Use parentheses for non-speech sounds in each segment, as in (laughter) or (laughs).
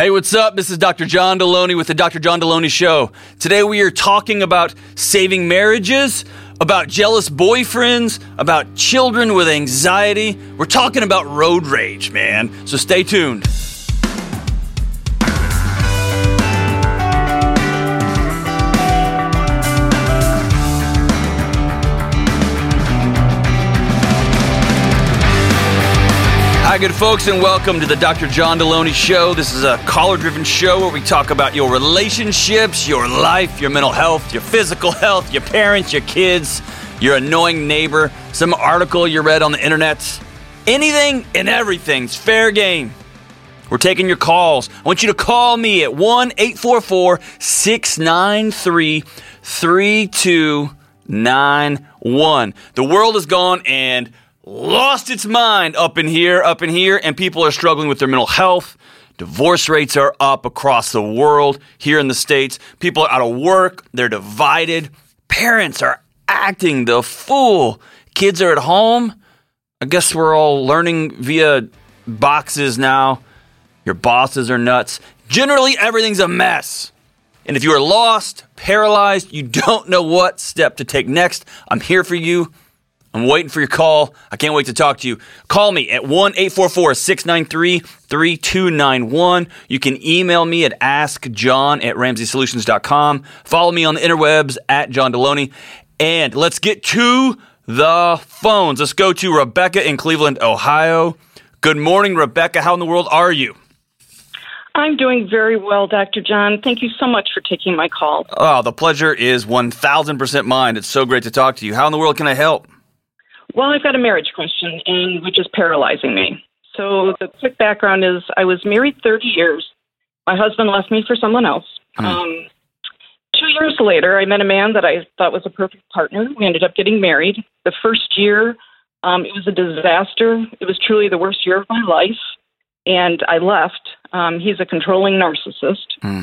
Hey, what's up? This is Dr. John Delony with the Dr. John Delony Show. Today we are talking about saving marriages, about jealous boyfriends, about children with anxiety. We're talking about road rage, man. So stay tuned. Good folks, and welcome to the Dr. John Delony Show. This is a caller driven show where we talk about your relationships, your life, your mental health, your physical health, your parents, your kids, your annoying neighbor, some article you read on the internet. Anything and everything's fair game. We're taking your calls. I want you to call me at 1 844 693 3291. The world is gone and lost its mind up in here, up in here, and people are struggling with their mental health. Divorce rates are up across the world. Here in the States, people are out of work, they're divided. Parents are acting the fool. Kids are at home. I guess we're all learning via boxes now. Your bosses are nuts. Generally, everything's a mess. And if you are lost, paralyzed, you don't know what step to take next, I'm here for you. I'm waiting for your call. I can't wait to talk to you. Call me at 1 844 693 3291. You can email me at askjohn at ramseysolutions.com. Follow me on the interwebs at John Delony. And let's get to the phones. Let's go to Rebecca in Cleveland, Ohio. Good morning, Rebecca. How in the world are you? I'm doing very well, Dr. John. Thank you so much for taking my call. Oh, the pleasure is 1000% mine. It's so great to talk to you. How in the world can I help? Well, I've got a marriage question, and which is paralyzing me. So the quick background is I was married 30 years. My husband left me for someone else. Hmm. Um, two years later, I met a man that I thought was a perfect partner. We ended up getting married. The first year, um, it was a disaster. It was truly the worst year of my life, and I left. Um, he's a controlling narcissist. Hmm.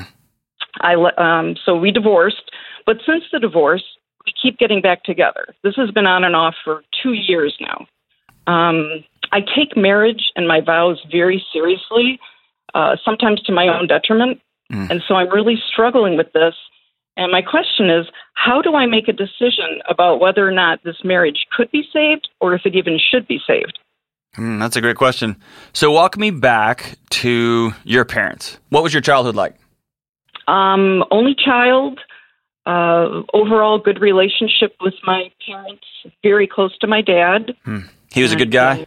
I le- um, so we divorced. But since the divorce, we keep getting back together. This has been on and off for two years now. Um, I take marriage and my vows very seriously, uh, sometimes to my own detriment. Mm. And so I'm really struggling with this. And my question is how do I make a decision about whether or not this marriage could be saved or if it even should be saved? Hmm, that's a great question. So, walk me back to your parents. What was your childhood like? Um, only child, uh, overall good relationship with my parents, very close to my dad. He was a good guy.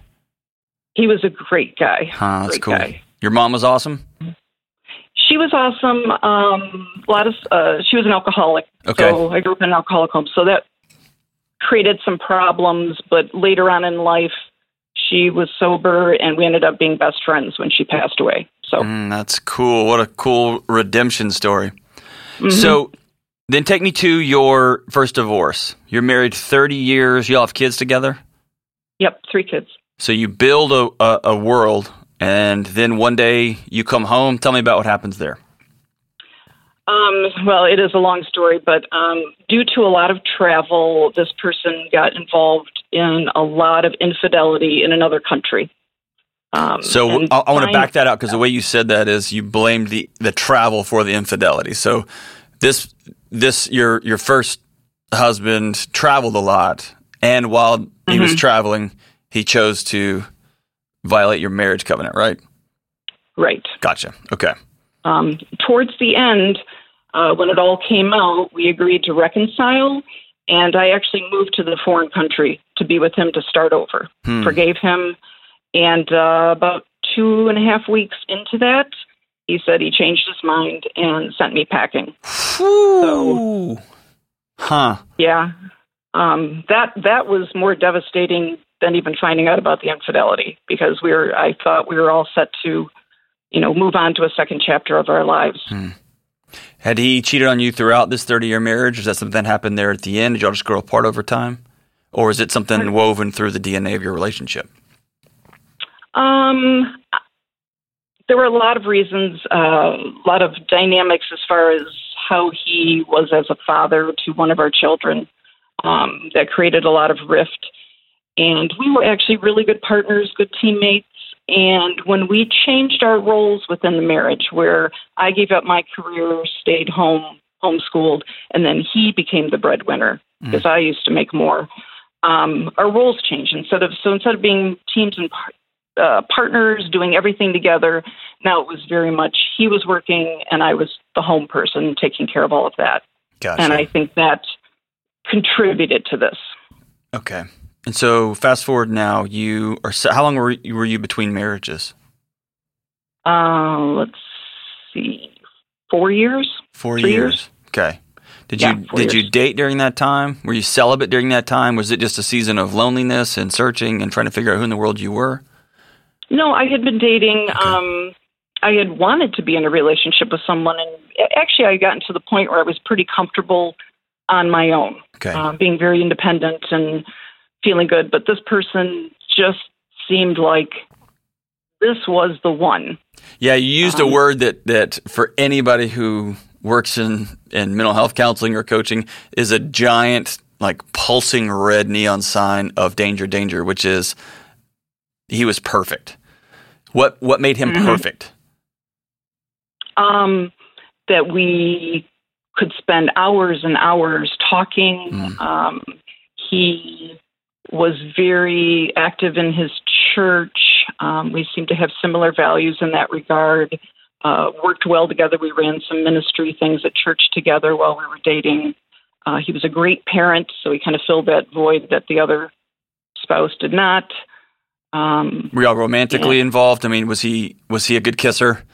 He was a great guy. Huh, that's great cool. guy. Your mom was awesome. She was awesome. Um, a lot of uh, she was an alcoholic. Okay. So I grew up in an alcoholic home, so that created some problems. But later on in life, she was sober, and we ended up being best friends when she passed away. So Mm, that's cool. What a cool redemption story. mhm. So, then take me to your first divorce. You're married 30 years. You all have kids together. yep, three kids. So you build a, a, a world, and then one day you come home. Tell me about what happens there. Um, well, it is a long story, but um, due to a lot of travel, this person got involved in a lot of infidelity in another country. Um, So I, I want to back that out because the way you said that is you blamed the, the travel for the infidelity. So this this your your first husband traveled a lot, and while he was traveling, he chose to violate your marriage covenant. Right? Right. Gotcha. Okay. Um, towards the end, uh, when it all came out, we agreed to reconcile, and I actually moved to the foreign country to be with him to start over. Hmm. Forgave him, and uh, about two and a half weeks into that, he said he changed his mind and sent me packing. Whew. Huh. Yeah, um, that that was more devastating than even finding out about the infidelity because we were. I thought we were all set to, you know, move on to a second chapter of our lives. Had he cheated on you throughout this 30 year marriage? Is that something that happened there at the end? Did y'all just grow apart over time? Or is it something woven through the DNA of your relationship? Um, there were a lot of reasons, uh, a lot of dynamics as far as how he was as a father to one of our children um, that created a lot of rift. And we were actually really good partners, good teammates, And when we changed our roles within the marriage, where I gave up my career, stayed home, homeschooled, and then he became the breadwinner because I used to make more, um, our roles changed. Instead of so instead of being teams and par- uh, partners doing everything together, now it was very much he was working and I was the home person taking care of all of that. Gotcha. And I think that contributed to this. okay. And so fast forward now, you are how long were you, were you between marriages? Uh, let's see, four years. Four years. years. Okay. Did Yeah, you did you date during that time? Were you celibate during that time? Was it just a season of loneliness and searching and trying to figure out who in the world you were? No, I had been dating. Um, I had wanted to be in a relationship with someone, and actually, I had gotten to the point where I was pretty comfortable on my own, Okay. uh, being very independent and feeling good. But this person just seemed like this was the one. Yeah, you used a Um, word that that for anybody who works in in mental health counseling or coaching is a giant like pulsing red neon sign of danger danger, which is he was perfect. What what made him Mhm. perfect? Um, that we could spend hours and hours talking. Mm. Um, he was very active in his church. Um, we seemed to have similar values in that regard. Uh, worked well together. We ran some ministry things at church together while we were dating. Uh, he was a great parent, so he kind of filled that void that the other spouse did not. Um, Were y'all romantically involved? I mean, was he was he a good kisser?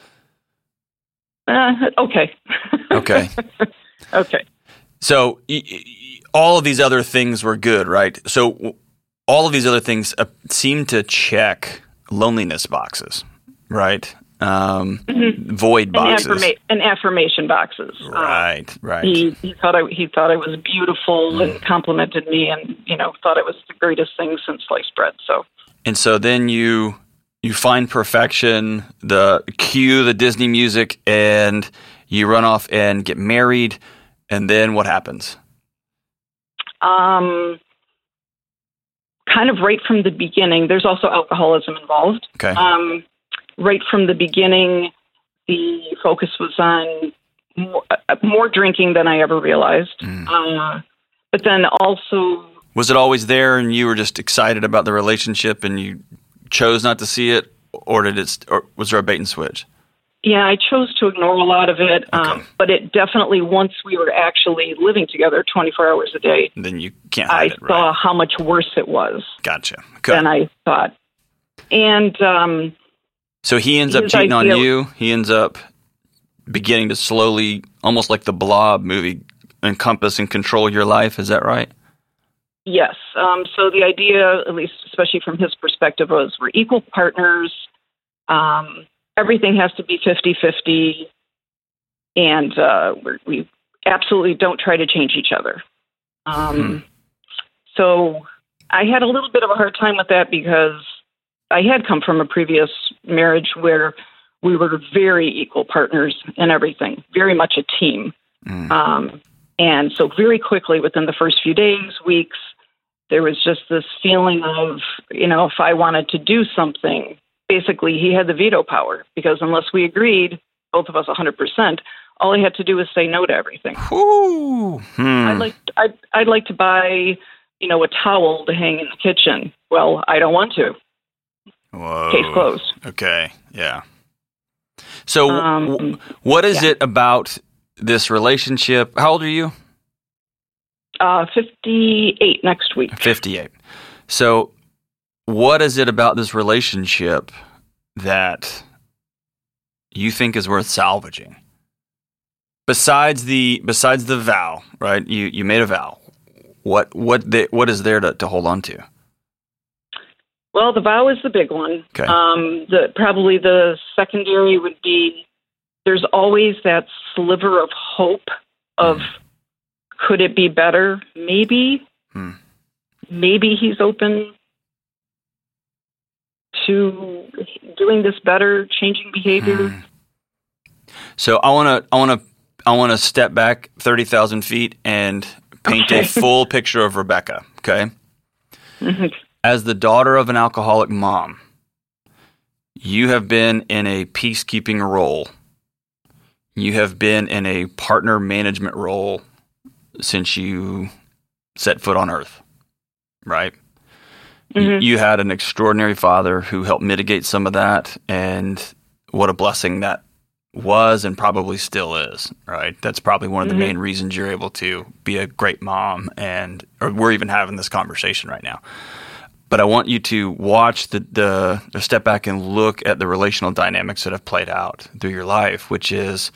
uh, okay. (laughs) Okay. okay. So all of these other things were good, right? So all of these other things uh, seem to check loneliness boxes, right? Um, Void And, boxes, affirma- and affirmation boxes. Uh, right? Right. he he thought I he thought I was beautiful and complimented me and you know thought it was the greatest thing since sliced bread. So and so then you you find perfection, the cue the Disney music, and you run off and get married, and then what happens? um, kind of right from the beginning, there's also alcoholism involved. Okay. Um, right from the beginning, the focus was on more, uh, more drinking than I ever realized. Mm. Uh, but then also Was it always there, and you were just excited about the relationship, and you chose not to see it, or did it? Or was there a bait and switch? Yeah, I chose to ignore a lot of it, Okay. um, but it definitely once we were actually living together 24 hours a day, then you can't I hide it, saw how much worse it was Gotcha. Okay. than I thought. And um, so he ends up cheating on you. He ends up beginning to slowly, almost like the Blob movie, encompass and control your life. Is that right? Yes, um, so the idea, at least especially from his perspective, was we're equal partners. Um, everything has to be 50 50, and uh, we're, we absolutely don't try to change each other. Um, Hmm. So I had a little bit of a hard time with that because I had come from a previous marriage where we were very equal partners in everything, very much a team. Mm. Um, and so, very quickly, within the first few days, weeks, there was just this feeling of, you know, if I wanted to do something, basically he had the veto power because unless we agreed, both of us 100%, all he had to do was say no to everything. Whew. Hmm. I'd like I'd, I'd like to buy, you know, a towel to hang in the kitchen. Well, I don't want to. Whoa. Case closed. Okay. Yeah. So, Um, w- what is yeah. it about this relationship? How old are you? Uh, 58 next week. 58. So, what is it about this relationship that you think is worth salvaging? Besides the besides the vow, right? You you made a vow. What what the, what is there to, to hold on to? Well, the vow is the big one. Okay. Um, the probably the secondary would be there's always that sliver of hope of could it be better? Maybe. Hmm. Maybe he's open to doing this better, changing behavior. Hmm. So I want to I want to I want to step back 30,000 feet and paint a (laughs) full picture of Rebecca, okay? Mhm. As the daughter of an alcoholic mom, You have been in a peacekeeping role. You have been in a partner management role since you set foot on earth, right? Mhm. You had an extraordinary father who helped mitigate some of that, and what a blessing that was and probably still is, right? That's probably one of the Mhm. main reasons you're able to be a great mom, and or we're even having this conversation right now. But I want you to watch the, the or step back and look at the relational dynamics that have played out through your life, which is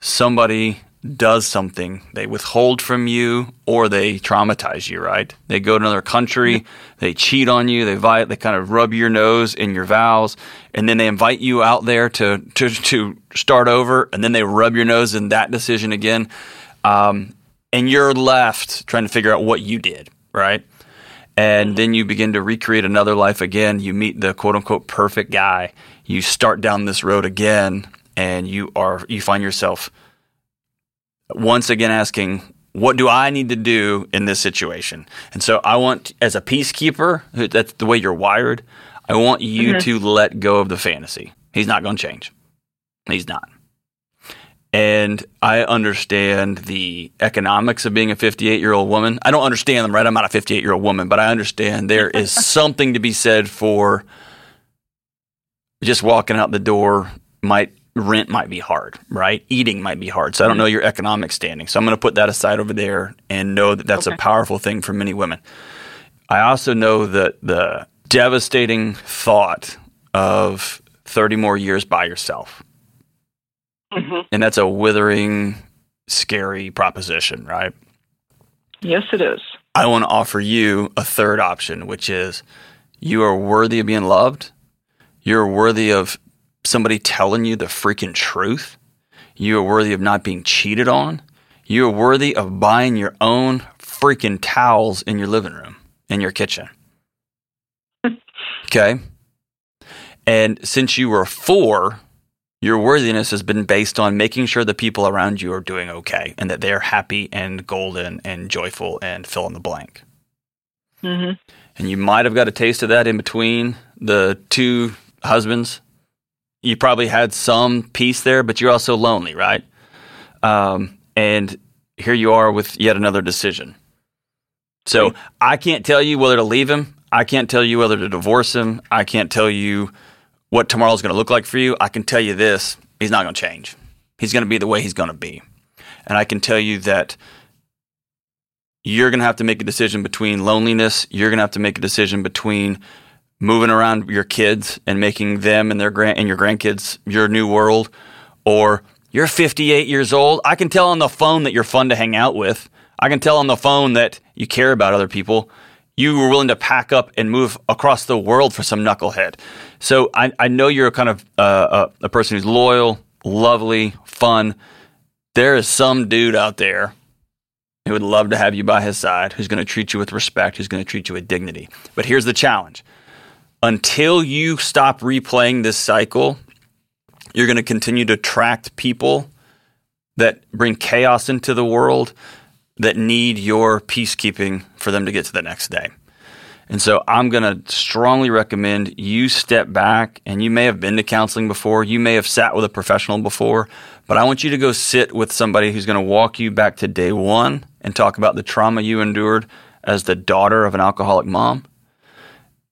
somebody does something, they withhold from you or they traumatize you, right? They go to another country, they cheat on you, they vi- they kind of rub your nose in your vows, and then they invite you out there to to to start over, and then they rub your nose in that decision again, um, and you're left trying to figure out what you did, right? And then you begin to recreate another life again. You meet the quote unquote perfect guy. You start down this road again, and you are you find yourself once again asking, what do I need to do in this situation? And so I want, as a peacekeeper, that's the way you're wired, I want you Mhm. to let go of the fantasy. He's not going to change. He's not. And I understand the economics of being a 58 year old woman. I don't understand them, right? I'm not a 58 year old woman, but I understand there (laughs) is something to be said for just walking out the door might rent might be hard, right? Eating might be hard. So I don't know your economic standing. So I'm going to put that aside over there and know that that's a powerful thing for many women. I also know that the devastating thought of 30 more years by yourself. Mhm. And that's a withering, scary proposition, right? Yes, it is. I want to offer you a third option, which is you are worthy of being loved. You're worthy of somebody telling you the freaking truth. You are worthy of not being cheated on. You are worthy of buying your own freaking towels in your living room, in your kitchen. (laughs) okay? And since you were four, your worthiness has been based on making sure the people around you are doing okay and that they're happy and golden and joyful and fill in the blank. hmm And you might have got a taste of that in between the two husbands. You probably had some peace there, but you're also lonely, right? Um, and here you are with yet another decision. So I can't tell you whether to leave him. I can't tell you whether to divorce him. I can't tell you what tomorrow's going to look like for you. I can tell you this he's not going to change. He's going to be the way he's going to be. And I can tell you that you're going to have to make a decision between loneliness. You're going to have to make a decision between moving around your kids and making them and their grand and your grandkids your new world, or you're 58 years old. I can tell on the phone that you're fun to hang out with. I can tell on the phone that you care about other people. You were willing to pack up and move across the world for some knucklehead. So I, I know you're a kind of uh, a, a person who's loyal, lovely, fun. There is some dude out there who would love to have you by his side, who's going to treat you with respect, who's going to treat you with dignity. But here's the challenge until you stop replaying this cycle, you're going to continue to attract people that bring chaos into the world that need your peacekeeping for them to get to the next day. And so I'm going to strongly recommend you step back and you may have been to counseling before, you may have sat with a professional before, but I want you to go sit with somebody who's going to walk you back to day 1 and talk about the trauma you endured as the daughter of an alcoholic mom,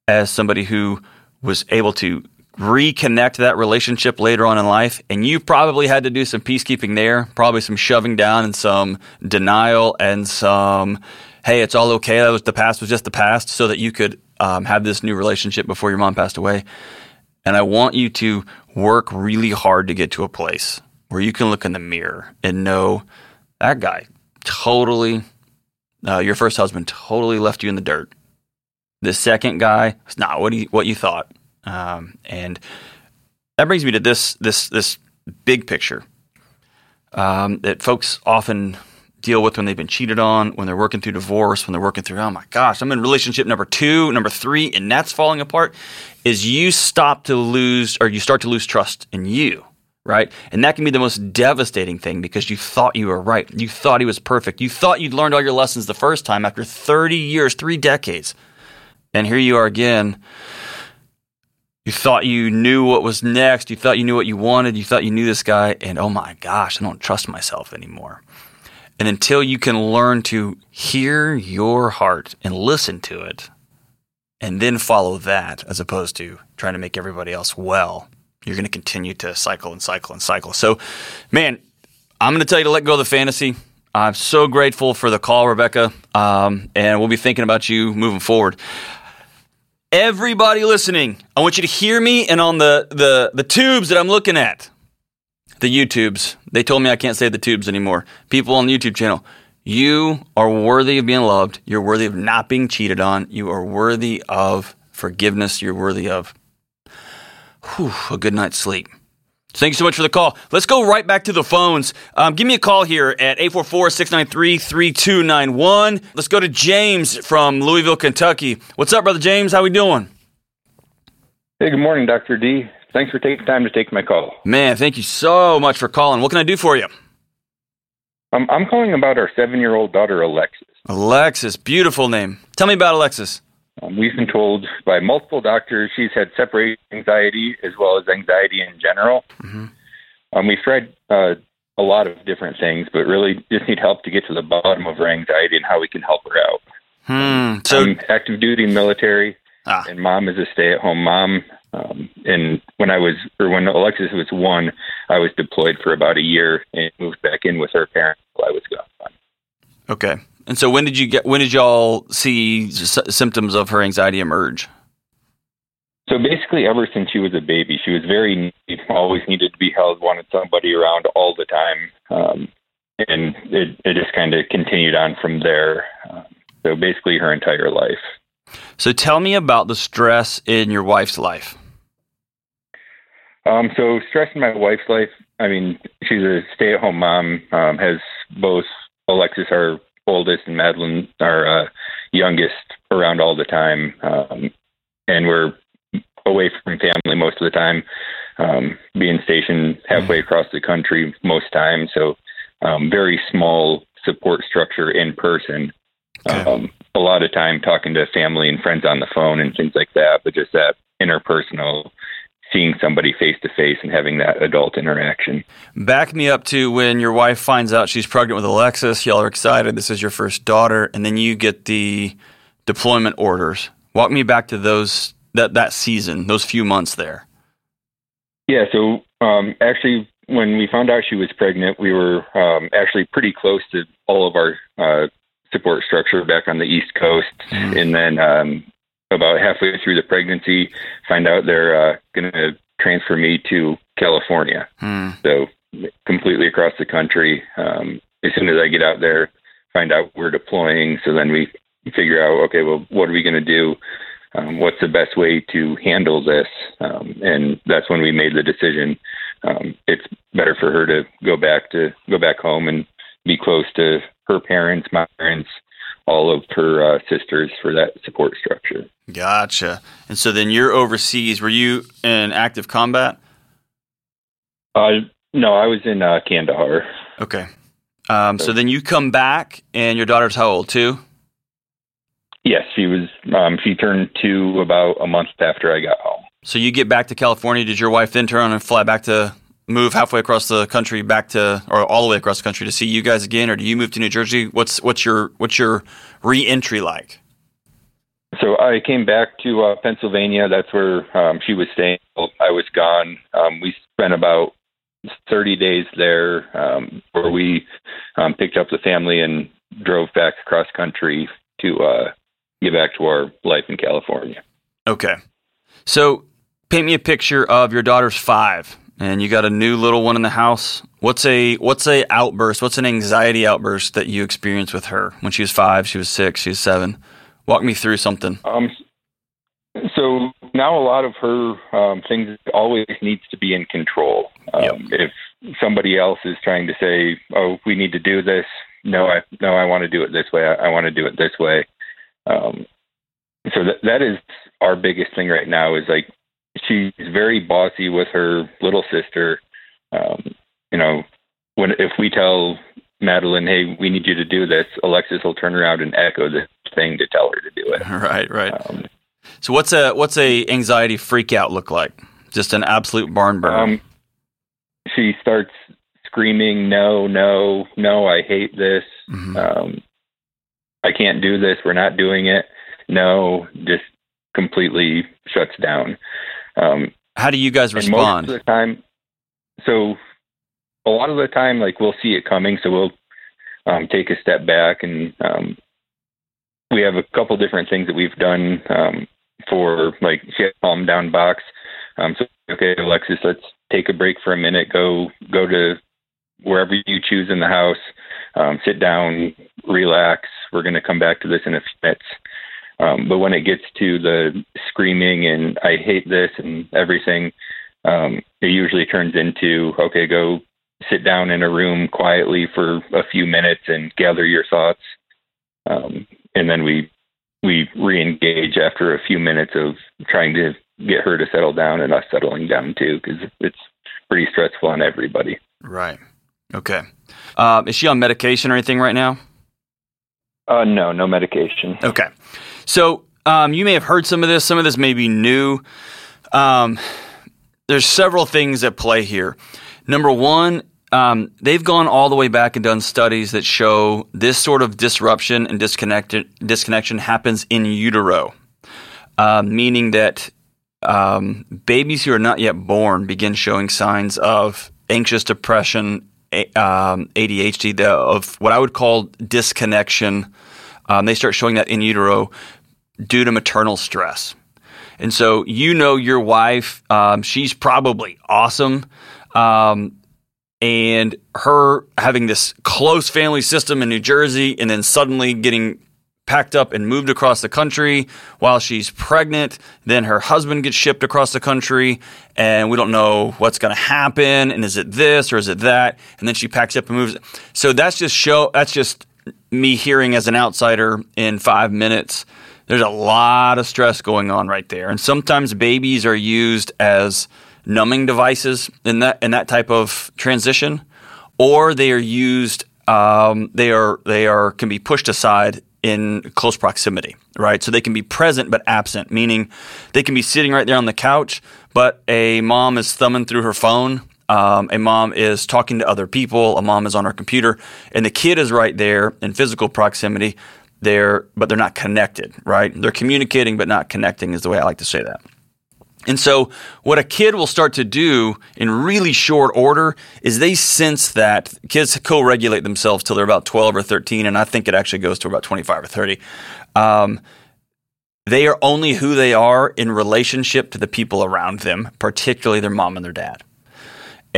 as somebody who was able to reconnect that relationship later on in life. And you probably had to do some peacekeeping there, probably some shoving down and some denial and some, hey, it's all okay. That was the past was just the past, so that you could um, have this new relationship before your mom passed away. And I want you to work really hard to get to a place where you can look in the mirror and know that guy totally, uh, your first husband totally left you in the dirt. The second guy is not what he, what you thought. Um, and that brings me to this this this big picture um, that folks often deal with when they've been cheated on, when they're working through divorce, when they're working through oh my gosh, I'm in relationship number two, number three, and that's falling apart. Is you stop to lose or you start to lose trust in you. Right. And that can be the most devastating thing because you thought you were right. You thought he was perfect. You thought you'd learned all your lessons the first time after 30 years, three decades. And here you are again You thought you knew what was next. You thought you knew what you wanted. You thought you knew this guy. And oh my gosh, I don't trust myself anymore. And until you can learn to hear your heart and listen to it, and then follow that as opposed to trying to make everybody else well, you're going to continue to cycle and cycle and cycle. So, man, I'm going to tell you to let go of the fantasy. I'm so grateful for the call, Rebecca, um, and we'll be thinking about you moving forward. Everybody listening, I want you to hear me and on the, the, the tubes that I'm looking at, the YouTubes, they told me I can't say the tubes anymore. People on the YouTube channel, you are worthy of being loved. You're worthy of not being cheated on. You are worthy of forgiveness. You're worthy of whew, a good night's sleep. Thanks so much for the call. Let's go right back to the phones. Um, give me a call here at 844-693-3291. Let's go to James from Louisville, Kentucky. What's up, brother James? How we doing? Hey, good morning, Dr. D. Thanks for taking time to take my call. Man, thank you so much for calling. What can I do for you? Um, I'm calling about our seven-year-old daughter, Alexis. Alexis, beautiful name. Tell me about Alexis. Um, we've been told by multiple doctors she's had separation anxiety as well as anxiety in general. Mm-hmm. Um, we've tried uh, a lot of different things, but really just need help to get to the bottom of her anxiety and how we can help her out. Hmm. So, I'm active duty military, ah. and mom is a stay at home mom. Um, and when I was, or when Alexis was one, I was deployed for about a year and moved back in with her parents while I was gone. Okay. And so when did you get when did y'all see s- symptoms of her anxiety emerge? So basically, ever since she was a baby, she was very always needed to be held, wanted somebody around all the time, um, and it, it just kind of continued on from there. Um, so basically, her entire life. So tell me about the stress in your wife's life. Um, so stress in my wife's life. I mean, she's a stay-at-home mom. Um, has both Alexis, our oldest, and Madeline, our uh, youngest, around all the time. Um, and we're away from family most of the time, um, being stationed halfway across the country most times. So, um, very small support structure in person. Okay. Um, a lot of time talking to family and friends on the phone and things like that, but just that interpersonal seeing somebody face to face and having that adult interaction. Back me up to when your wife finds out she's pregnant with Alexis. Y'all are excited. This is your first daughter, and then you get the deployment orders. Walk me back to those that that season, those few months there. Yeah. So um, actually, when we found out she was pregnant, we were um, actually pretty close to all of our uh, support structure back on the East Coast, mm-hmm. and then um, about halfway through the pregnancy, find out they're uh, going to transfer me to California. Hmm. So completely across the country. Um, as soon as I get out there, find out we're deploying. So then we figure out, okay, well, what are we going to do? Um, what's the best way to handle this? Um, and that's when we made the decision. Um, it's better for her to go back to go back home and be close to her parents, my parents, all of her uh, sisters for that support structure. Gotcha. And so then you're overseas. Were you in active combat? Uh, no, I was in uh, Kandahar. Okay. Um, so then you come back, and your daughter's how old? Two. Yes, she was. Um, she turned two about a month after I got home. So you get back to California. Did your wife then turn and fly back to move halfway across the country back to, or all the way across the country to see you guys again, or do you move to New Jersey? What's what's your what's your reentry like? So I came back to uh, Pennsylvania. That's where um, she was staying. I was gone. Um, we spent about 30 days there, um, where we um, picked up the family and drove back across country to uh, get back to our life in California. Okay. So paint me a picture of your daughter's five and you got a new little one in the house. What's a what's a outburst? What's an anxiety outburst that you experienced with her when she was five? She was six. She was seven. Walk me through something. Um, so now a lot of her um, things always needs to be in control. Um, yep. If somebody else is trying to say, "Oh, we need to do this," no, I no, I want to do it this way. I, I want to do it this way. Um, so that that is our biggest thing right now. Is like she's very bossy with her little sister. Um, you know, when if we tell Madeline, "Hey, we need you to do this," Alexis will turn around and echo the thing to tell her to do it. (laughs) Right, right. Um, So what's a what's a anxiety freak out look like? Just an absolute barn burner. Um, she starts screaming, "No, no, no! I hate this. Mm-hmm. Um, I can't do this. We're not doing it. No!" Just completely shuts down. Um, How do you guys respond? Most of the time, so a lot of the time, like we'll see it coming, so we'll um, take a step back, and um, we have a couple different things that we've done um, for like she has a calm down box. Um, so okay, Alexis, let's take a break for a minute. Go go to wherever you choose in the house. Um, sit down, relax. We're going to come back to this in a few minutes. Um, but when it gets to the screaming and I hate this and everything, um, it usually turns into okay, go sit down in a room quietly for a few minutes and gather your thoughts. Um, and then we we re-engage after a few minutes of trying to get her to settle down and us settling down too, because it's pretty stressful on everybody. Right. Okay. Uh, is she on medication or anything right now? Uh, no, no medication. Okay. So um, you may have heard some of this. Some of this may be new. Um, there's several things at play here. Number one, um, they've gone all the way back and done studies that show this sort of disruption and disconnection happens in utero, uh, meaning that um, babies who are not yet born begin showing signs of anxious depression, um, ADHD, the, of what I would call disconnection. Um, they start showing that in utero due to maternal stress. And so you know your wife, um, she's probably awesome. Um, and her having this close family system in New Jersey and then suddenly getting packed up and moved across the country while she's pregnant. Then her husband gets shipped across the country, and we don't know what's going to happen. And is it this or is it that? And then she packs up and moves. So that's just show. That's just me hearing as an outsider in five minutes. There's a lot of stress going on right there, and sometimes babies are used as numbing devices in that in that type of transition, or they are used. Um, they are they are can be pushed aside in close proximity, right? So they can be present but absent, meaning they can be sitting right there on the couch, but a mom is thumbing through her phone. Um, a mom is talking to other people. A mom is on her computer, and the kid is right there in physical proximity. There, but they're not connected, right? They're communicating but not connecting is the way I like to say that. And so, what a kid will start to do in really short order is they sense that kids co regulate themselves till they're about 12 or 13, and I think it actually goes to about 25 or 30. Um, they are only who they are in relationship to the people around them, particularly their mom and their dad.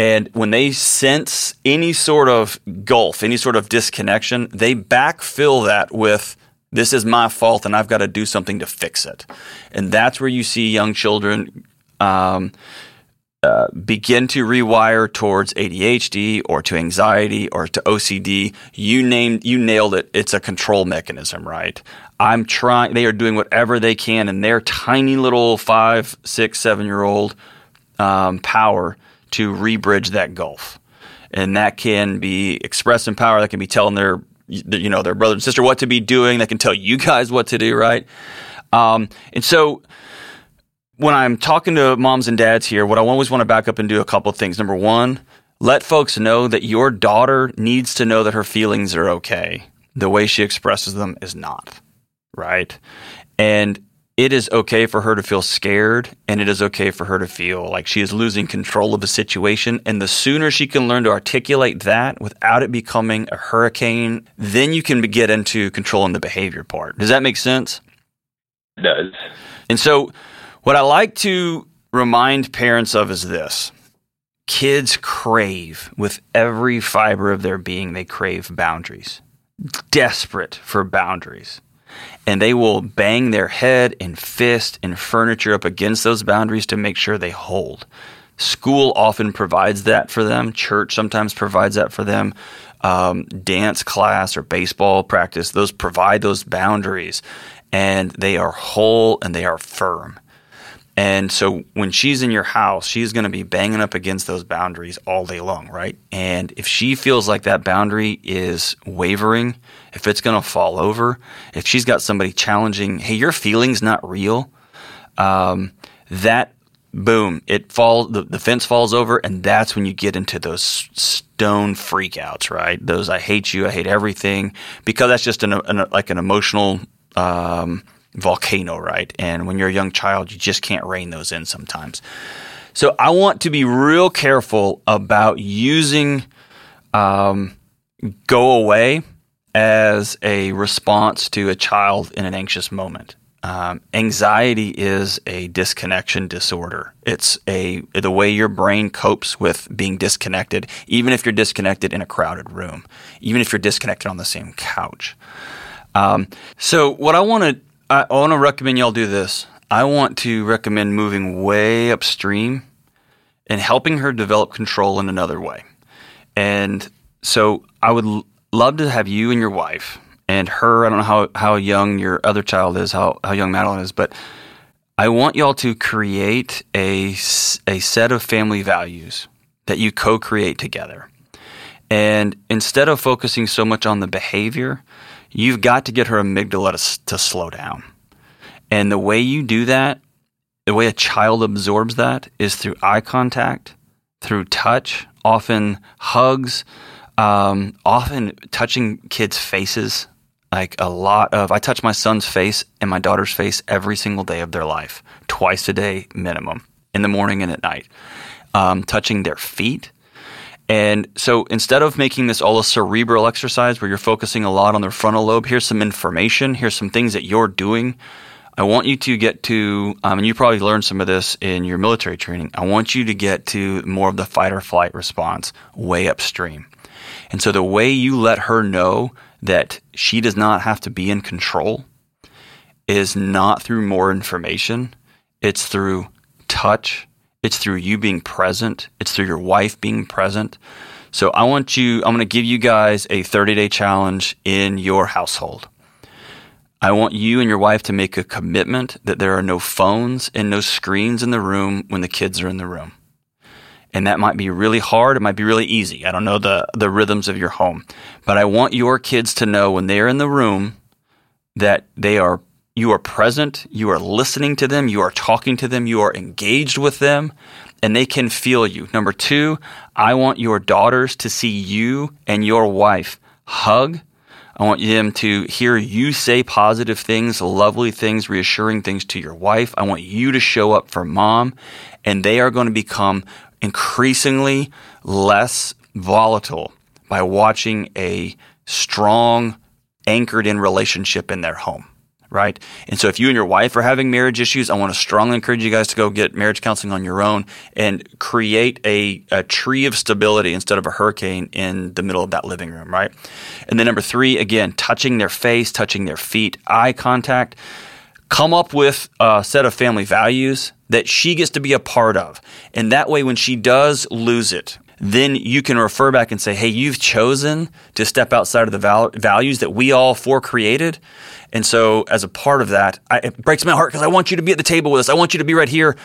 And when they sense any sort of gulf, any sort of disconnection, they backfill that with this is my fault and I've got to do something to fix it. And that's where you see young children um, uh, begin to rewire towards ADHD or to anxiety or to OCD. You named, you nailed it. It's a control mechanism, right? I'm trying, they are doing whatever they can in their tiny little five, six, seven year old um, power to rebridge that gulf. And that can be expressing power, that can be telling their you know their brother and sister what to be doing. that can tell you guys what to do, right? Um, and so when I'm talking to moms and dads here, what I always want to back up and do a couple of things. Number one, let folks know that your daughter needs to know that her feelings are okay. The way she expresses them is not, right? And it is okay for her to feel scared and it is okay for her to feel like she is losing control of a situation. And the sooner she can learn to articulate that without it becoming a hurricane, then you can get into controlling the behavior part. Does that make sense? It does. And so, what I like to remind parents of is this kids crave with every fiber of their being, they crave boundaries, desperate for boundaries and they will bang their head and fist and furniture up against those boundaries to make sure they hold. School often provides that for them. Church sometimes provides that for them. Um, dance class or baseball practice, those provide those boundaries, and they are whole and they are firm. And so when she's in your house, she's going to be banging up against those boundaries all day long, right? And if she feels like that boundary is wavering, if it's going to fall over, if she's got somebody challenging, hey, your feeling's not real, um, that boom, it falls. The, the fence falls over, and that's when you get into those stone freakouts, right? Those I hate you, I hate everything, because that's just an, an like an emotional um, volcano, right? And when you're a young child, you just can't rein those in sometimes. So I want to be real careful about using um, go away as a response to a child in an anxious moment. Um, anxiety is a disconnection disorder. It's a the way your brain copes with being disconnected, even if you're disconnected in a crowded room, even if you're disconnected on the same couch. Um, so, what I want to I want to recommend y'all do this. I want to recommend moving way upstream and helping her develop control in another way. And so, I would love to have you and your wife and her. I don't know how, how young your other child is, how, how young Madeline is, but I want y'all to create a, a set of family values that you co create together. And instead of focusing so much on the behavior, you've got to get her amygdala to, to slow down. And the way you do that, the way a child absorbs that is through eye contact, through touch, often hugs, um, often touching kids' faces like a lot of I touch my son's face and my daughter's face every single day of their life, twice a day minimum, in the morning and at night. Um, touching their feet. And so instead of making this all a cerebral exercise where you're focusing a lot on the frontal lobe, here's some information, here's some things that you're doing. I want you to get to, um, and you probably learned some of this in your military training. I want you to get to more of the fight or flight response way upstream. And so the way you let her know that she does not have to be in control is not through more information. It's through touch. It's through you being present. It's through your wife being present. So I want you, I'm going to give you guys a 30 day challenge in your household. I want you and your wife to make a commitment that there are no phones and no screens in the room when the kids are in the room and that might be really hard. It might be really easy. I don't know the, the rhythms of your home, but I want your kids to know when they're in the room that they are, you are present, you are listening to them, you are talking to them, you are engaged with them, and they can feel you. Number two, I want your daughters to see you and your wife hug. I want them to hear you say positive things, lovely things, reassuring things to your wife. I want you to show up for mom, and they are going to become increasingly less volatile by watching a strong, anchored in relationship in their home. Right. And so if you and your wife are having marriage issues, I want to strongly encourage you guys to go get marriage counseling on your own and create a, a tree of stability instead of a hurricane in the middle of that living room. Right. And then number three, again, touching their face, touching their feet, eye contact come up with a set of family values that she gets to be a part of. And that way, when she does lose it, then you can refer back and say, hey, you've chosen to step outside of the val- values that we all four created. And so, as a part of that, I, it breaks my heart because I want you to be at the table with us. I want you to be right here.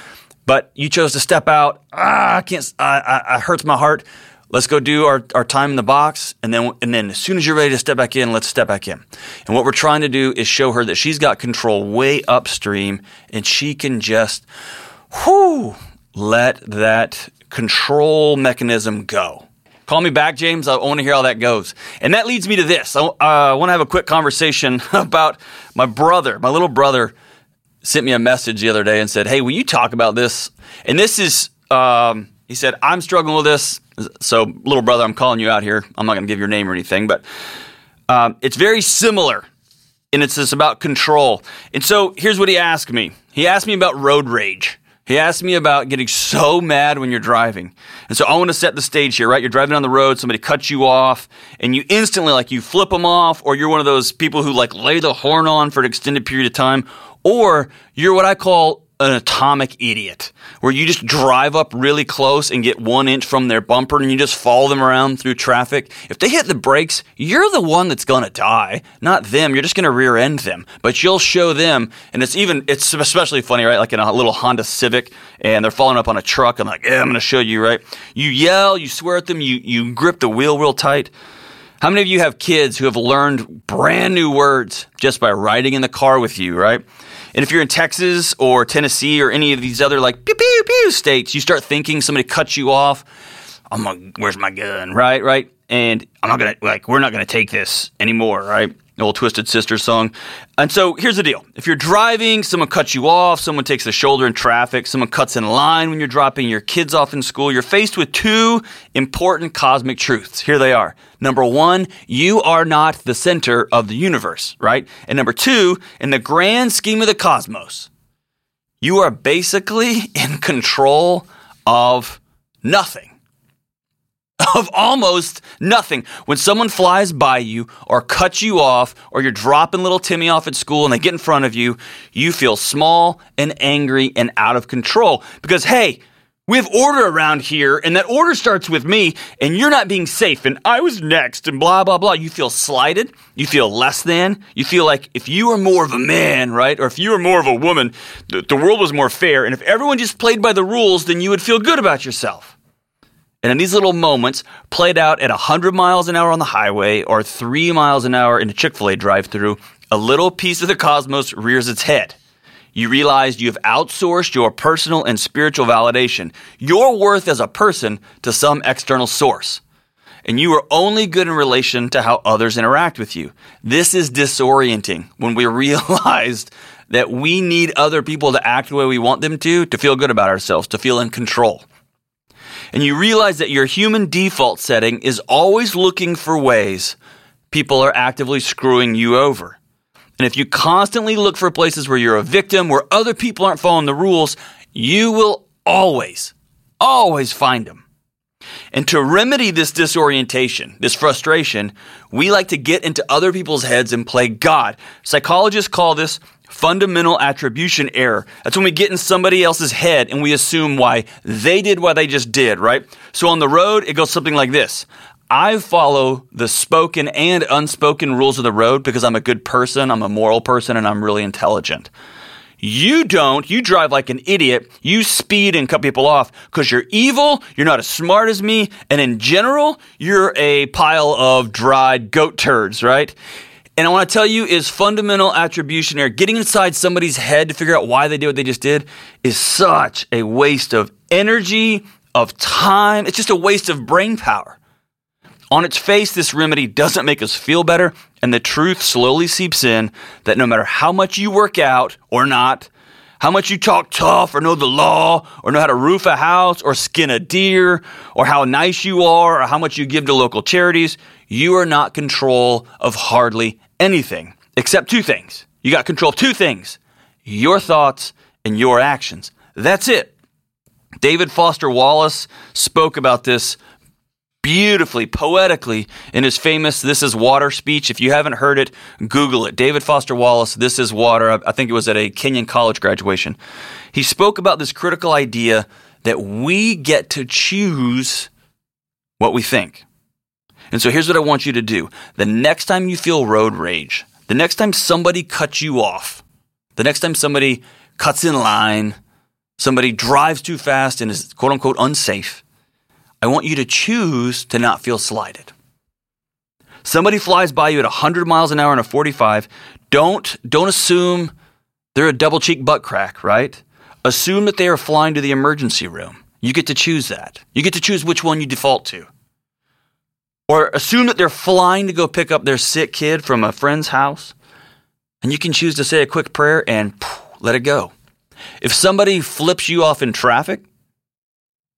But you chose to step out. Ah, I can't, I, I, I hurts my heart. Let's go do our, our time in the box, and then and then as soon as you're ready to step back in, let's step back in. And what we're trying to do is show her that she's got control way upstream, and she can just, whoo, let that control mechanism go. Call me back, James. I want to hear how that goes. And that leads me to this. I uh, want to have a quick conversation (laughs) about my brother. My little brother sent me a message the other day and said, "Hey, will you talk about this?" And this is. Um, he said, I'm struggling with this. So, little brother, I'm calling you out here. I'm not going to give your name or anything, but um, it's very similar. And it's just about control. And so, here's what he asked me he asked me about road rage. He asked me about getting so mad when you're driving. And so I want to set the stage here, right? You're driving on the road, somebody cuts you off, and you instantly, like, you flip them off, or you're one of those people who, like, lay the horn on for an extended period of time, or you're what I call an atomic idiot where you just drive up really close and get one inch from their bumper and you just follow them around through traffic. If they hit the brakes, you're the one that's going to die, not them. You're just going to rear end them, but you'll show them. And it's even, it's especially funny, right? Like in a little Honda Civic and they're following up on a truck. I'm like, yeah, I'm going to show you, right? You yell, you swear at them, you, you grip the wheel real tight. How many of you have kids who have learned brand new words just by riding in the car with you, right? And if you're in Texas or Tennessee or any of these other like pew pew pew states, you start thinking somebody cuts you off. Oh I'm like, where's my gun? Right, right. And I'm not gonna like, we're not gonna take this anymore, right? Old Twisted Sister song. And so here's the deal: if you're driving, someone cuts you off, someone takes the shoulder in traffic, someone cuts in line when you're dropping your kids off in school, you're faced with two important cosmic truths. Here they are. Number one, you are not the center of the universe, right? And number two, in the grand scheme of the cosmos, you are basically (laughs) in control of nothing (laughs) of almost nothing. When someone flies by you or cuts you off or you're dropping little Timmy off at school and they get in front of you, you feel small and angry and out of control because, hey, we have order around here, and that order starts with me, and you're not being safe, and I was next, and blah, blah, blah. You feel slighted. You feel less than. You feel like if you were more of a man, right, or if you were more of a woman, the, the world was more fair, and if everyone just played by the rules, then you would feel good about yourself. And in these little moments, played out at 100 miles an hour on the highway or 3 miles an hour in a Chick fil A drive through, a little piece of the cosmos rears its head. You realize you have outsourced your personal and spiritual validation, your worth as a person, to some external source. And you are only good in relation to how others interact with you. This is disorienting when we (laughs) realize that we need other people to act the way we want them to, to feel good about ourselves, to feel in control and you realize that your human default setting is always looking for ways people are actively screwing you over. And if you constantly look for places where you're a victim, where other people aren't following the rules, you will always, always find them. And to remedy this disorientation, this frustration, we like to get into other people's heads and play God. Psychologists call this fundamental attribution error. That's when we get in somebody else's head and we assume why they did what they just did, right? So on the road, it goes something like this. I follow the spoken and unspoken rules of the road because I'm a good person, I'm a moral person, and I'm really intelligent. You don't. You drive like an idiot. You speed and cut people off because you're evil. You're not as smart as me. And in general, you're a pile of dried goat turds, right? And I want to tell you is fundamental attribution error. Getting inside somebody's head to figure out why they did what they just did is such a waste of energy, of time. It's just a waste of brain power. On its face, this remedy doesn't make us feel better, and the truth slowly seeps in that no matter how much you work out or not, how much you talk tough or know the law or know how to roof a house or skin a deer or how nice you are or how much you give to local charities, you are not control of hardly anything except two things. You got control of two things your thoughts and your actions. That's it. David Foster Wallace spoke about this beautifully, poetically in his famous This is Water speech. If you haven't heard it, Google it. David Foster Wallace, This is Water. I think it was at a Kenyon college graduation. He spoke about this critical idea that we get to choose what we think. And so here's what I want you to do. The next time you feel road rage, the next time somebody cuts you off, the next time somebody cuts in line, somebody drives too fast and is quote unquote unsafe, I want you to choose to not feel slighted. Somebody flies by you at 100 miles an hour in a 45, don't, don't assume they're a double cheek butt crack, right? Assume that they are flying to the emergency room. You get to choose that. You get to choose which one you default to. Or assume that they're flying to go pick up their sick kid from a friend's house, and you can choose to say a quick prayer and let it go. If somebody flips you off in traffic,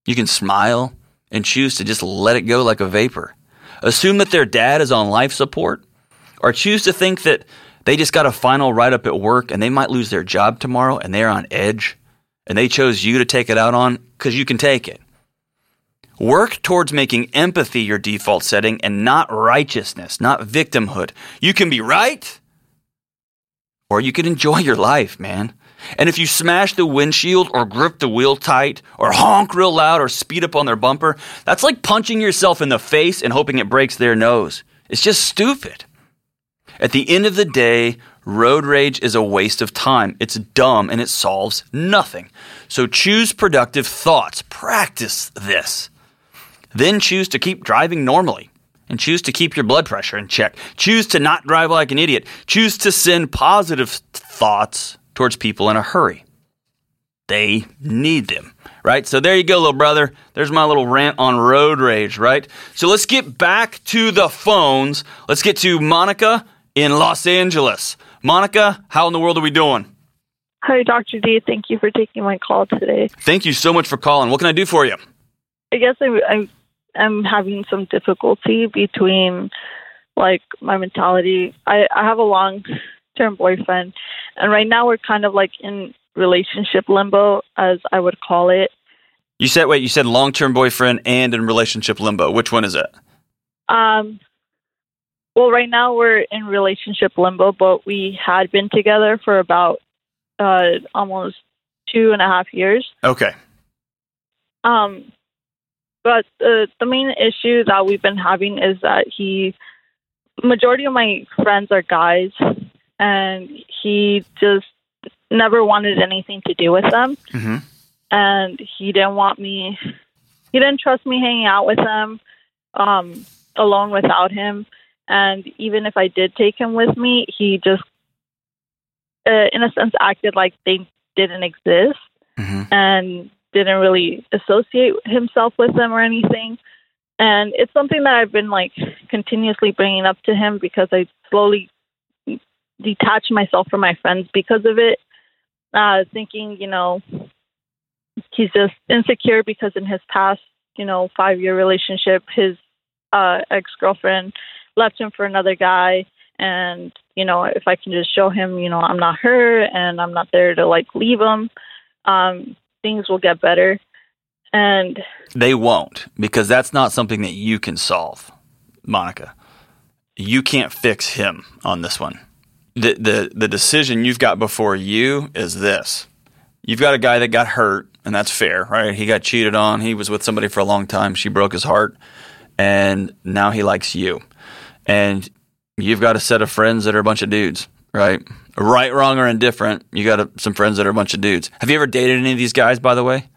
you can smile and choose to just let it go like a vapor. Assume that their dad is on life support, or choose to think that they just got a final write up at work and they might lose their job tomorrow and they're on edge and they chose you to take it out on because you can take it. Work towards making empathy your default setting and not righteousness, not victimhood. You can be right or you can enjoy your life, man. And if you smash the windshield or grip the wheel tight or honk real loud or speed up on their bumper, that's like punching yourself in the face and hoping it breaks their nose. It's just stupid. At the end of the day, road rage is a waste of time. It's dumb and it solves nothing. So choose productive thoughts. Practice this. Then choose to keep driving normally and choose to keep your blood pressure in check. Choose to not drive like an idiot. Choose to send positive thoughts towards people in a hurry. They need them, right? So there you go, little brother. There's my little rant on road rage, right? So let's get back to the phones. Let's get to Monica in Los Angeles. Monica, how in the world are we doing? Hi, Dr. D. Thank you for taking my call today. Thank you so much for calling. What can I do for you? I guess I, I, I'm having some difficulty between like my mentality. I, I have a long term boyfriend, and right now we're kind of like in relationship limbo, as I would call it. You said wait, you said long term boyfriend and in relationship limbo. Which one is it? Um, well, right now we're in relationship limbo, but we had been together for about uh, almost two and a half years. Okay. Um, but the the main issue that we've been having is that he, majority of my friends are guys, and he just never wanted anything to do with them. Mm-hmm. And he didn't want me, he didn't trust me hanging out with them um, alone without him. And even if I did take him with me, he just, uh, in a sense, acted like they didn't exist Mm-hmm. and didn't really associate himself with them or anything. And it's something that I've been like continuously bringing up to him because I slowly detach myself from my friends because of it. Uh, thinking, you know, he's just insecure because in his past, you know, five year relationship, his uh, ex girlfriend left him for another guy. And, you know, if I can just show him, you know, I'm not her and I'm not there to like leave him, um, things will get better. And They won't because that's not something that you can solve, Monica. You can't fix him on this one. The, the, the decision you've got before you is this. You've got a guy that got hurt, and that's fair, right? He got cheated on. He was with somebody for a long time. She broke his heart, and now he likes you. And you've got a set of friends that are a bunch of dudes, right? Right, wrong, or indifferent. You got a, some friends that are a bunch of dudes. Have you ever dated any of these guys, by the way?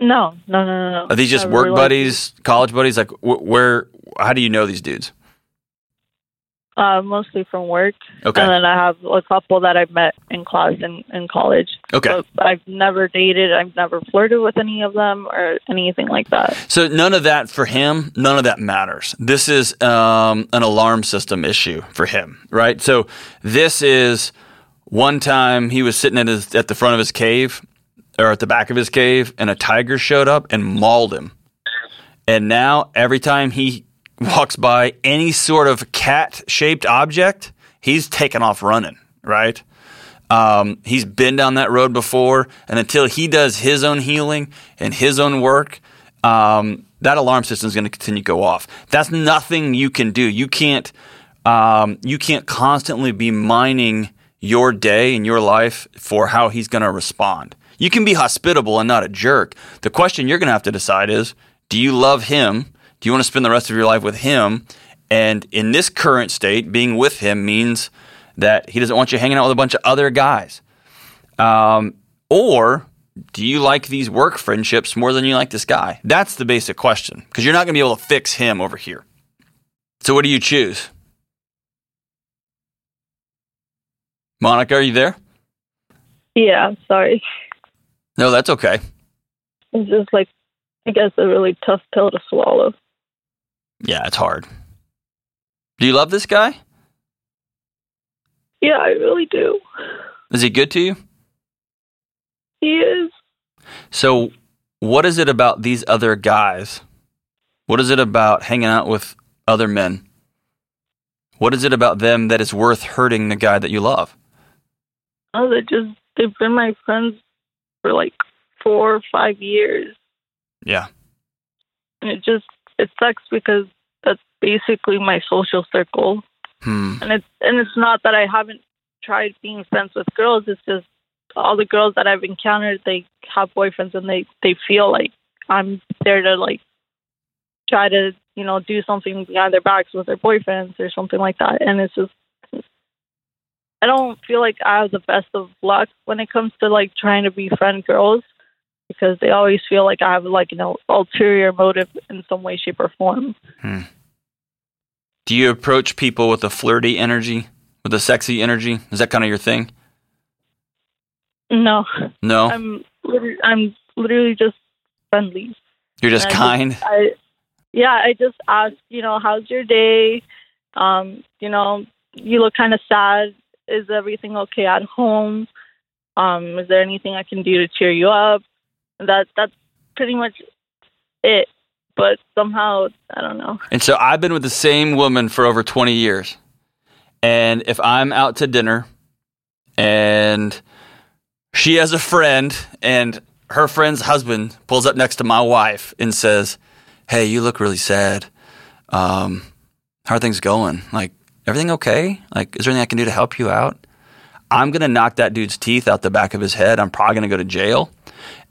no, no, no, no, no. Are these just I work really like- buddies, college buddies? Like, wh- where? How do you know these dudes? Uh, mostly from work. Okay. And then I have a couple that I've met in class in, in college. Okay. But I've never dated. I've never flirted with any of them or anything like that. So none of that for him. None of that matters. This is um, an alarm system issue for him, right? So this is one time he was sitting at his at the front of his cave or at the back of his cave, and a tiger showed up and mauled him. And now every time he walks by any sort of cat shaped object, he's taken off running, right? Um, he's been down that road before, and until he does his own healing and his own work, um, that alarm system is going to continue to go off. That's nothing you can do. You can't. Um, you can't constantly be mining your day and your life for how he's going to respond. You can be hospitable and not a jerk. The question you're going to have to decide is: Do you love him? Do you want to spend the rest of your life with him? And in this current state, being with him means that he doesn't want you hanging out with a bunch of other guys. Um, or do you like these work friendships more than you like this guy? That's the basic question because you're not going to be able to fix him over here. So, what do you choose? Monica, are you there? Yeah, sorry. No, that's okay. It's just like, I guess, a really tough pill to swallow. Yeah, it's hard. Do you love this guy? Yeah, I really do. Is he good to you? He is. So, what is it about these other guys? What is it about hanging out with other men? What is it about them that is worth hurting the guy that you love? Oh, they just, they've been my friends for like four or five years. Yeah. And it just, it sucks because basically my social circle. Hmm. and it's and it's not that I haven't tried being friends with girls. It's just all the girls that I've encountered, they have boyfriends, and they they feel like I'm there to like try to you know do something behind their backs with their boyfriends or something like that. And it's just I don't feel like I have the best of luck when it comes to like trying to befriend girls because they always feel like I have like you know ulterior motive in some way, shape, or form. Do you approach people with a flirty energy, with a sexy energy? Is that kind of your thing? No, No, I'm literally, I'm literally just friendly. you're just And I kind. I, yeah, I just ask, you know, how's your day? Um, you know, you look kind of sad. Is everything okay at home? Um, is there anything I can do to cheer you up? That that's pretty much it. But somehow, I don't know. And so I've been with the same woman for over 20 years. And if I'm out to dinner and she has a friend and her friend's husband pulls up next to my wife and says, Hey, you look really sad. Um, how are things going? Like, everything okay? Like, is there anything I can do to help you out? I'm going to knock that dude's teeth out the back of his head. I'm probably going to go to jail.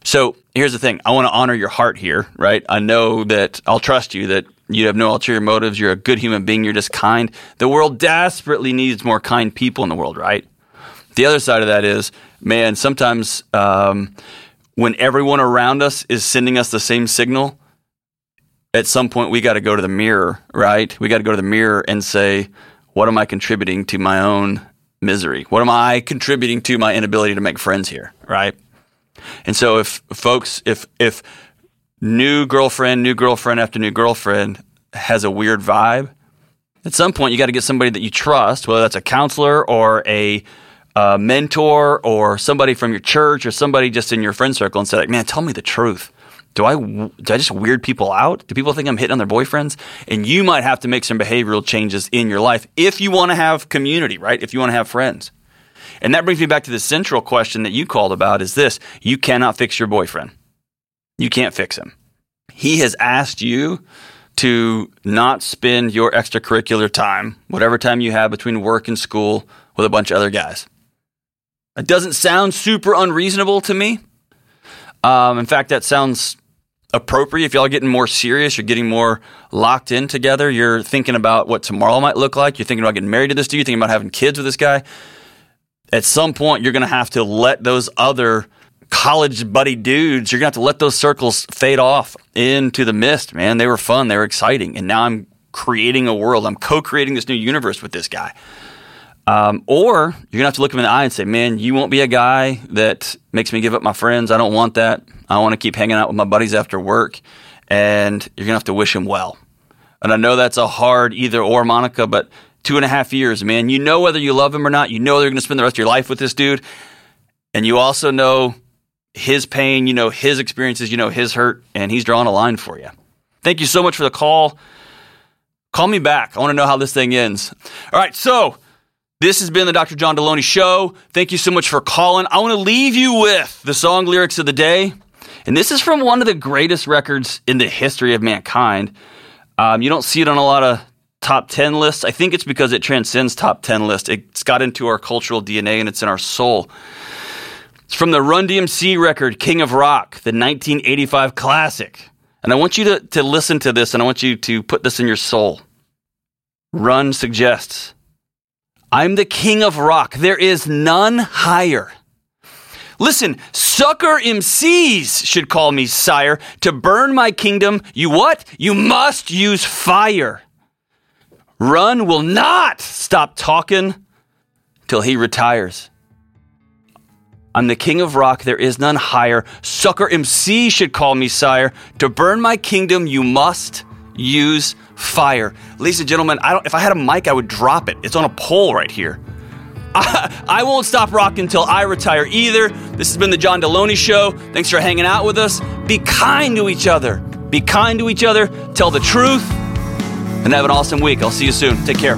So here's the thing I want to honor your heart here, right? I know that I'll trust you that you have no ulterior motives. You're a good human being. You're just kind. The world desperately needs more kind people in the world, right? The other side of that is, man, sometimes um, when everyone around us is sending us the same signal, at some point we got to go to the mirror, right? We got to go to the mirror and say, what am I contributing to my own misery? What am I contributing to my inability to make friends here, right? And so if folks, if if new girlfriend, new girlfriend after new girlfriend has a weird vibe, at some point you got to get somebody that you trust, whether that's a counselor or a uh, mentor or somebody from your church or somebody just in your friend circle, and say, like, "Man, tell me the truth. Do I do I just weird people out? Do people think I'm hitting on their boyfriends?" And you might have to make some behavioral changes in your life if you want to have community, right? If you want to have friends. And that brings me back to the central question that you called about is this you cannot fix your boyfriend. You can't fix him. He has asked you to not spend your extracurricular time, whatever time you have between work and school, with a bunch of other guys. It doesn't sound super unreasonable to me. Um, in fact, that sounds appropriate. If y'all are getting more serious, you're getting more locked in together, you're thinking about what tomorrow might look like, you're thinking about getting married to this dude, you're thinking about having kids with this guy at some point you're going to have to let those other college buddy dudes you're going to have to let those circles fade off into the mist man. They were fun they were exciting. And now i'm creating a world. I'm co-creating this new universe with this guy. Um, or you're going to have to look him in the eye and say man you won't be a guy that makes me give up my friends. I don't want that. I want to keep hanging out with my buddies after work. And you're going to have to wish him well. And i know that's a hard either or monica but two and a half years, man. You know whether you love him or not. You know they're going to spend the rest of your life with this dude. And you also know his pain, you know his experiences, you know his hurt, and he's drawing a line for you. Thank you so much for the call. Call me back. I want to know how this thing ends. All right, so this has been the Dr. John Deloney Show. Thank you so much for calling. I want to leave you with the song lyrics of the day. And this is from one of the greatest records in the history of mankind. Um, you don't see it on a lot of top 10 lists. I think it's because it transcends top 10 lists. It's got into our cultural DNA and it's in our soul. It's from the Run DMC record, King of Rock, the 1985 classic. And I want you to, to listen to this and I want you to put this in your soul. Run suggests I'm the king of rock. There is none higher. Listen, sucker MCs should call me sire. To burn my kingdom, you what? You must use fire. Run will not stop talking till he retires. I'm the king of rock, there is none higher. Sucker MC should call me sire. To burn my kingdom, you must use fire. Ladies and gentlemen, I don't, if I had a mic, I would drop it. It's on a pole right here. (laughs) I, won't stop rocking until I retire either. This has been the John Deloney Show. Thanks for hanging out with us. Be kind to each other. Be kind to each other. Tell the truth and have an awesome week. I'll see you soon. Take care.